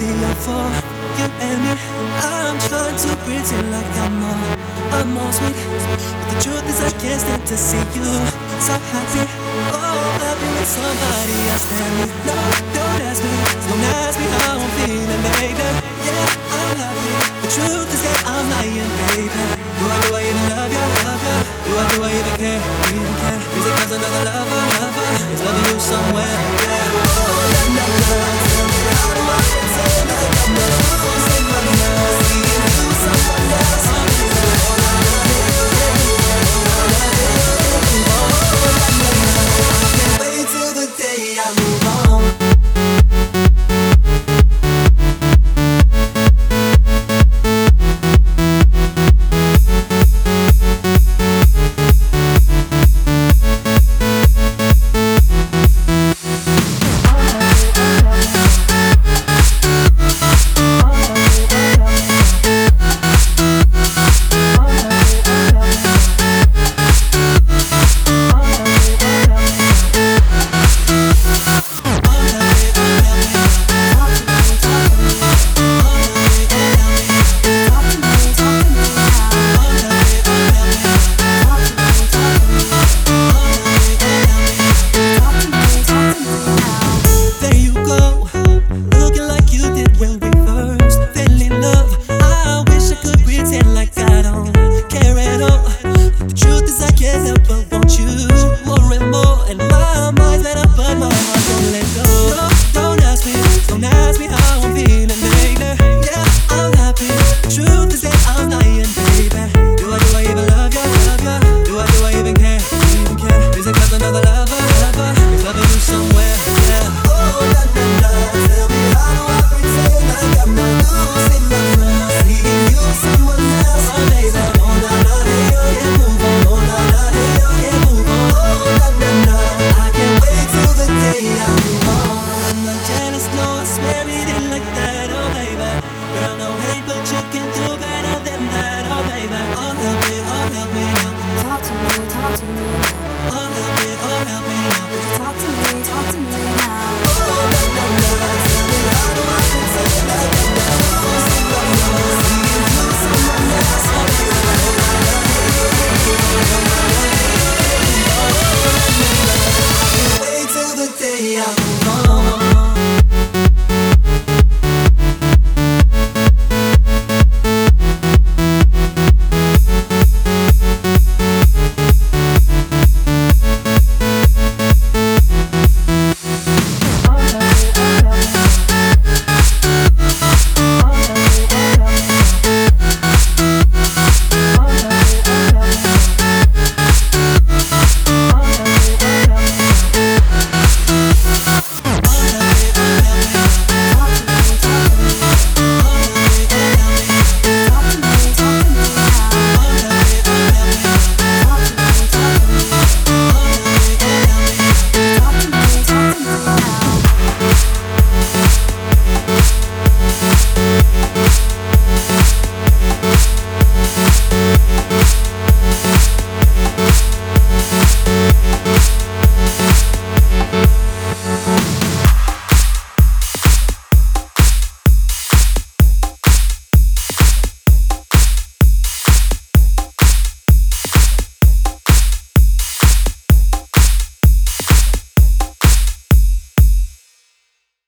see I fall. You and me, I'm trying to pretend like I'm all, I'm all sweet. But the truth is, I can't stand to see you so happy. Oh, happy with somebody else than me. No, don't ask me, don't ask me how I'm feeling, baby. Yeah, I'm happy. The truth is that I'm lying, baby. Do I, do I even love you, love you? Do I, do I even care, even care? Is it cause another lover, lover is loving you somewhere?